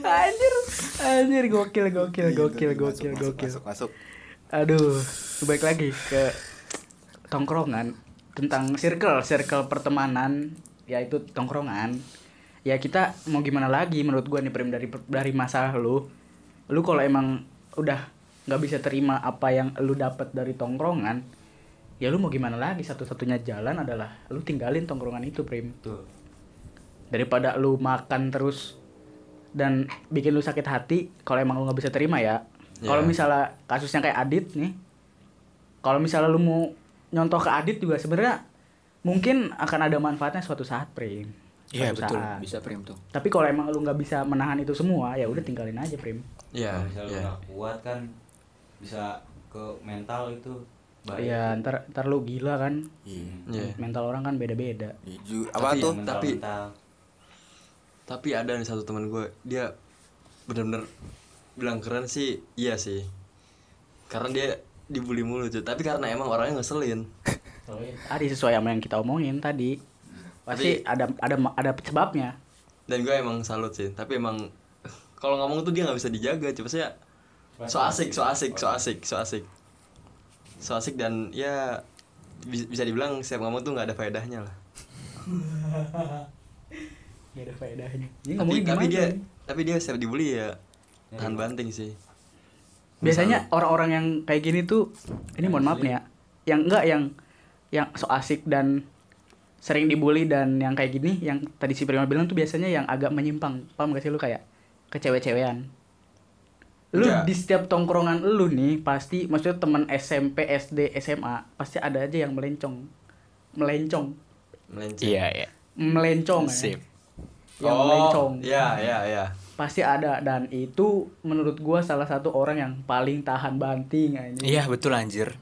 Anjir. Anjir gokil gokil gokil Masuk, gokil masuk, gokil. masuk masuk Aduh, balik lagi ke tongkrongan tentang circle, circle pertemanan yaitu tongkrongan. Ya kita mau gimana lagi menurut gua nih Prim dari dari masalah lu. Lu kalau emang udah nggak bisa terima apa yang lu dapat dari tongkrongan, ya lu mau gimana lagi? Satu-satunya jalan adalah lu tinggalin tongkrongan itu, Prim. Tuh. Daripada lu makan terus dan bikin lu sakit hati kalau emang lu nggak bisa terima ya. Kalau Ya. misalnya kasusnya kayak Adit nih, kalau misalnya lu mau nyontoh ke Adit juga sebenarnya mungkin akan ada manfaatnya suatu saat, Prim. Iya betul, saat. bisa Prim tuh. Tapi kalau emang lu nggak bisa menahan itu semua, ya udah tinggalin aja, Prim. Iya Kalau misalnya lu iya nggak kuat kan bisa ke mental itu. Iya, ntar ntar lu gila kan. Iya. Iya Mental orang kan beda-beda. Ju- apa Tapi- tuh Mental, tapi- mental. Tapi ada nih satu teman gue Dia bener-bener bilang keren sih Iya sih Karena dia dibully mulu cuy Tapi karena emang orangnya ngeselin. <laughs> Tadi sesuai sama yang kita omongin tadi. Pasti ada ada ada sebabnya. Dan gue emang salut sih. Tapi emang Kalau ngomong tuh dia nggak bisa dijaga. Coba saya So asik, so asik, so asik, so asik. So asik dan ya bi- Bisa dibilang setiap ngomong tuh nggak ada faedahnya lah. <laughs> Gak ada faedahnya. Tapi, tapi dia tapi dia setiap dibully ya tahan banting sih biasanya orang-orang yang kayak gini tuh ini mohon maaf nih ya yang enggak yang yang so asik dan sering dibully dan yang kayak gini yang tadi si Prima bilang tuh biasanya yang agak menyimpang paham gak sih lu kayak kecewe-cewean lu Enggak. di setiap tongkrongan lu nih pasti maksudnya teman SMP SD SMA pasti ada aja yang melencong melencong melenceng Iya, iya. melencong ya. Sip. yang oh melencong ya ya ya pasti ada dan itu menurut gua salah satu orang yang paling tahan banting aja Iya, betul anjir.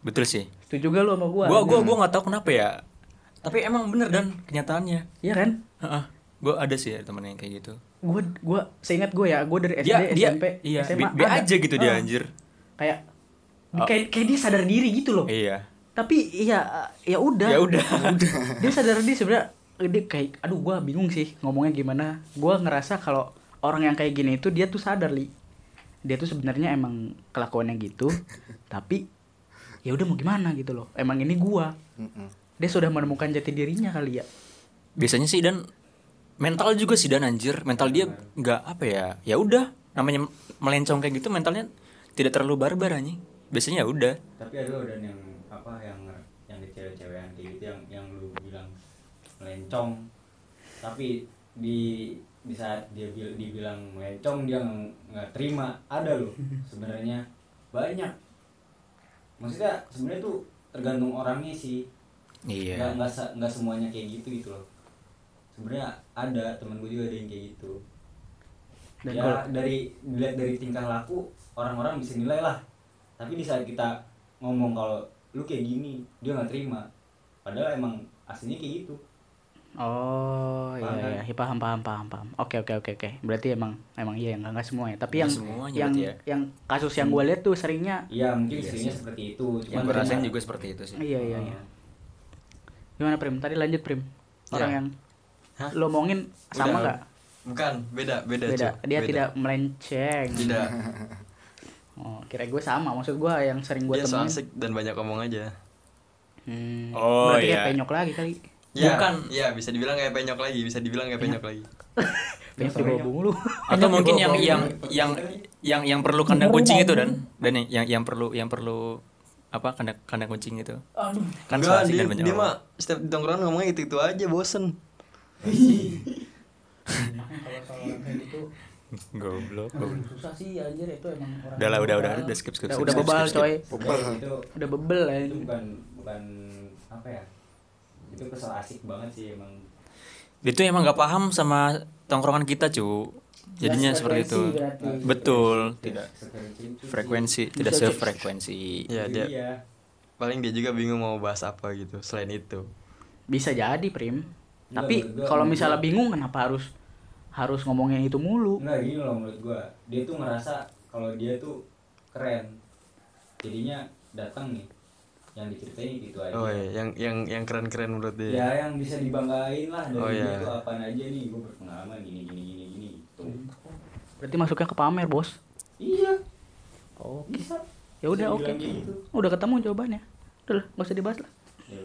Betul sih. Setuju gak lu sama gua? Gua gua gua nggak tahu kenapa ya. Tapi emang bener dan kenyataannya. Iya kan? Heeh. Gua ada sih ya temen yang kayak gitu. Gua gua seingat gua ya, gua dari SD, Dia dia SMP, iya, SMA ada. aja gitu dia Ah. anjir. kayak kayak kayak dia sadar diri gitu loh Iya. tapi ya ya udah <laughs> Ya udah. dia sadar diri sebenarnya dia kayak aduh gua bingung sih ngomongnya gimana gua ngerasa kalau orang yang kayak gini itu dia tuh sadar li dia tuh sebenarnya emang kelakuannya gitu <laughs> tapi ya udah mau gimana gitu loh emang ini gua dia sudah menemukan jati dirinya kali ya Biasanya sih dan mental juga sih dan anjir. Mental dia nggak apa ya? Ya udah, namanya melencong kayak gitu mentalnya tidak terlalu barbar anjing. Biasanya ya udah. tapi ada loh dan yang apa yang yang di cewek-cewekan kayak gitu yang yang lu bilang melencong tapi di di saat dia bil- dibilang melencong dia nggak- nggak terima. Ada loh sebenarnya. Banyak. Maksudnya sebenarnya tuh tergantung orangnya sih. Nggak Iya. nggak se- nggak semuanya kayak gitu gitu loh. Sebenarnya ada temen gue juga ada yang kayak gitu. Dan ya kalau- dari dilihat dari tingkah laku orang-orang bisa nilai lah. Tapi di saat kita ngomong kalau lu kayak gini dia nggak terima. Padahal emang aslinya kayak gitu oh iya Paham kan? iya paham paham paham paham. Oke oke oke oke. Berarti emang emang iya yang nggak semua ya. Tapi yang semuanya yang ya. yang kasus yang gue lihat tuh seringnya iya mungkin Iya sih. seperti itu. Yang cuman gue rasain juga seperti itu sih. iya iya iya. Gimana prim? Tadi lanjut prim. Orang Ya. yang Hah? lo omongin sama nggak? Bukan beda beda beda. Dia Beda. tidak melenceng. Tidak <laughs> oh kira gue sama. Maksud gue yang sering gue dia so temuin asik dan banyak ngomong aja. Hmm, Oh, berarti kayak iya. penyok lagi kali ya, Bukan. ya bisa dibilang kayak penyok lagi bisa dibilang kayak penyok lagi. <laughs> Penyok di bawah mulu Atau mungkin yang yang yang yang yang perlu kandang kucing itu dan? Dan yang yang perlu yang perlu apa kandang kandang kucing itu. Kan asik dia, dan banyak dia mah setiap di tongkrongan ngomongnya itu itu aja bosen. Goblok. susah sih anjir itu emang orang Udah lah, udah udah. udah skip skip. udah, skip, udah skip, bebal skip, skip. coy. Udah bebel ya itu bukan bukan apa ya itu kesel asik banget sih emang. Itu emang gak paham sama tongkrongan kita, cu. Jadinya Nggak seperti itu. berarti. Betul, tidak frekuensi, tidak sefrekuensi. ya dia dia. paling dia juga bingung mau bahas apa gitu selain itu. Bisa jadi prim. Enggak, tapi kalau misalnya gua- bingung kenapa harus harus ngomongin itu mulu? Enggak gini loh menurut gua. Dia tuh ngerasa kalau dia tuh keren. Jadinya datang nih yang diceritain gitu aja. Oh iya yang yang yang keren keren menurut dia. Ya yang bisa dibanggain lah dari Oh, dia iya. tuh apaan aja nih gua berpengalaman gini gini gini gini gitu. Berarti masuknya ke pamer bos? Iya. Oh bisa. Ya udah oke. kayak gitu. udah ketemu jawabannya. Udah lah nggak usah dibahas lah. Ya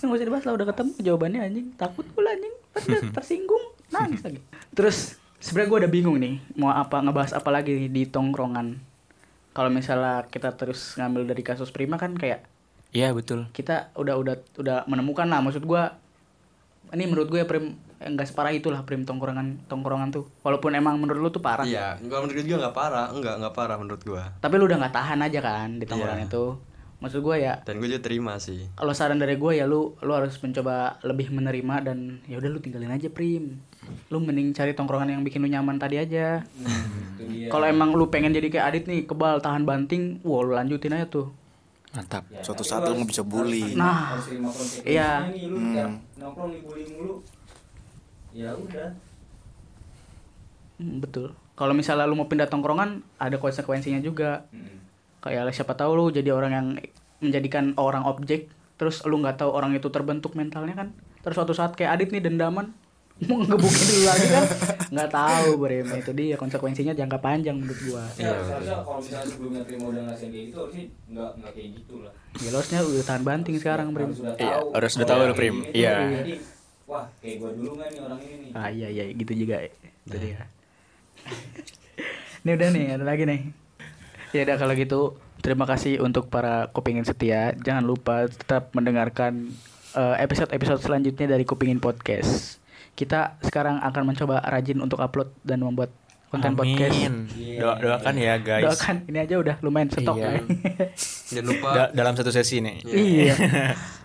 <laughs> nggak usah dibahas lah udah ketemu jawabannya anjing. Takut gue anjing. <laughs> Tersinggung. Nangis lagi. Terus sebenarnya gue udah bingung nih mau apa ngebahas apa lagi di tongkrongan kalau misalnya kita terus ngambil dari kasus Prima kan kayak Iya, betul. kita udah udah udah menemukan lah maksud gua ini menurut gue ya Prim enggak separah itulah Prim tongkrongan tongkrongan tuh walaupun emang menurut lu tuh parah iya kalau menurut gue juga nggak parah enggak nggak parah menurut gua tapi lu udah nggak tahan aja kan di tongkrongan Iya. itu maksud gua ya dan gue juga terima sih. kalau saran dari gue ya lu lu harus mencoba lebih menerima dan ya udah lu tinggalin aja Prim. Lu mending cari tongkrongan yang bikin lu nyaman tadi aja. Hmm, dia kalau emang lu pengen jadi kayak Adit nih kebal tahan banting wah lu lanjutin aja tuh. Mantap. Ya, Suatu saat lu nggak bisa bully. harus- Nah, iya. nongkrong dibully mulu. Ya udah. Hmm, betul. Kalau misalnya lu mau pindah tongkrongan ada konsekuensinya juga. Hmm. Kayak siapa tahu lu jadi orang yang menjadikan orang objek terus lu nggak tahu orang itu terbentuk mentalnya kan. Terus suatu saat kayak Adit nih dendaman <laughs> mau ngebukin dulu lagi kan? Nggak tahu Brem. Itu dia konsekuensinya jangka panjang menurut gua. Ya, seharusnya kalau misalnya sebelumnya terima udah ngasihin kayak gitu harusnya nggak nggak kayak gitu lah. Ya lo harusnya udah tahan banting sekarang Brem. Udah Iya, tahu. harus udah tahu yang lu, Prim. Iya. wah kayak gua dulu nggak nih orang ini nih. Ah iya iya gitu juga. Itu dia. <laughs> Ini udah nih ada lagi nih ya udah kalau gitu terima kasih untuk para kupingin setia. Jangan lupa tetap mendengarkan eh, episode-episode selanjutnya dari kupingin podcast. Kita sekarang akan mencoba rajin untuk upload dan membuat konten podcast. Amin. Doa doakan ya, guys. doakan. Ini aja udah lumayan stok Iya. ya. <laughs> jangan lupa Da- dalam satu sesi nih. iya.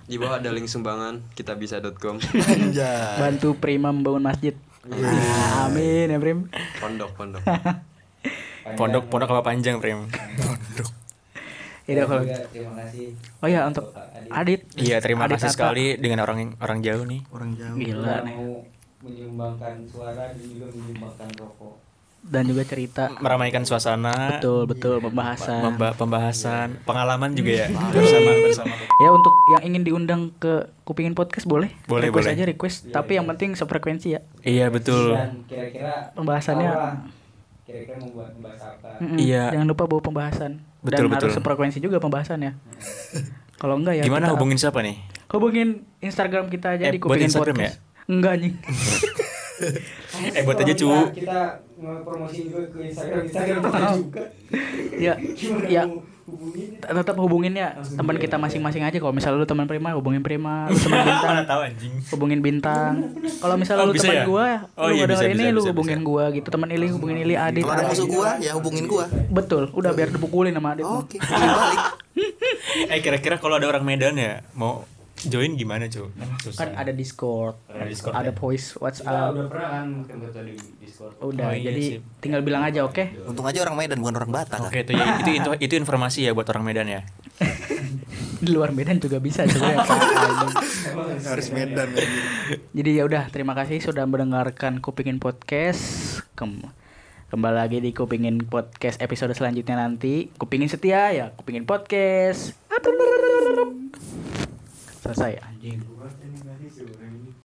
Di bawah ada link sumbangan kita bisa.com bantu Prima membangun masjid. Ah, amin ya Prim. Pondok pondok <laughs> Pondok pondok apa panjang, Prim? ya udah kalau juga terima kasih oh ya untuk Adit Iya, terima Adit kasih Tata. sekali dengan orang orang jauh nih. Orang jauh. gila nih mau menyumbangkan suara dan juga menyumbangkan rokok dan juga cerita. meramaikan suasana Betul, betul pembahasan. memba- pembahasan pengalaman juga ya <laughs> bersama bersama Ya untuk yang ingin diundang ke Kupingin Podcast boleh. Boleh, request boleh. aja request, tapi yang penting sefrekuensi ya. iya betul Dan kira-kira Pembahasannya- kira-kira mau buat membahas apa. Mm-mm. Iya. Jangan lupa bawa pembahasan. Betul, Dan harus betul. sefrekuensi juga pembahasannya. <laughs> Kalau enggak ya gimana kita hubungin siapa nih hubungin Instagram kita aja Eh, di Kupingin Instagram Podcast. Enggak anjing. <laughs> eh buat aja cu Kita, kita nge-promosi juga ke Instagram. Instagram kita juga. <laughs> ya <laughs> Gimana ya. hubungin? tetap hubungin ya teman kita masing-masing aja. Kalau misalnya lu teman Prima hubungin Prima. Lu teman <laughs> bintang. Mana tahu anjing. Hubungin bintang. Kalau misalnya Oh, lu bisa teman ya? gua Oh, lu iya, ada bisa, ini bisa, lu bisa, hubungin gua gitu. Teman Ili hubungin Ili Adit Kalau ada musuh gua. ya hubungin gua. betul udah biar dipukulin sama Adit. Oke, eh kira-kira kalau ada orang Medan ya mau join gimana cu Susah. kan ada Discord Ada Discord ada ya? voice WhatsApp udah pernah kan di Discord. udah Oh, iya jadi sih. tinggal bilang aja oke Untung aja orang Medan bukan orang Batak. Oke itu, ya, itu itu itu informasi ya buat orang Medan ya. <laughs> di luar Medan juga bisa sebenarnya Pak. Anjing. Harus Medan. Jadi ya udah terima kasih sudah mendengarkan Kupingin Podcast. Kem kembali lagi di Kupingin Podcast episode selanjutnya nanti. Kupingin setia ya, Kupingin Podcast. Selesai anjing.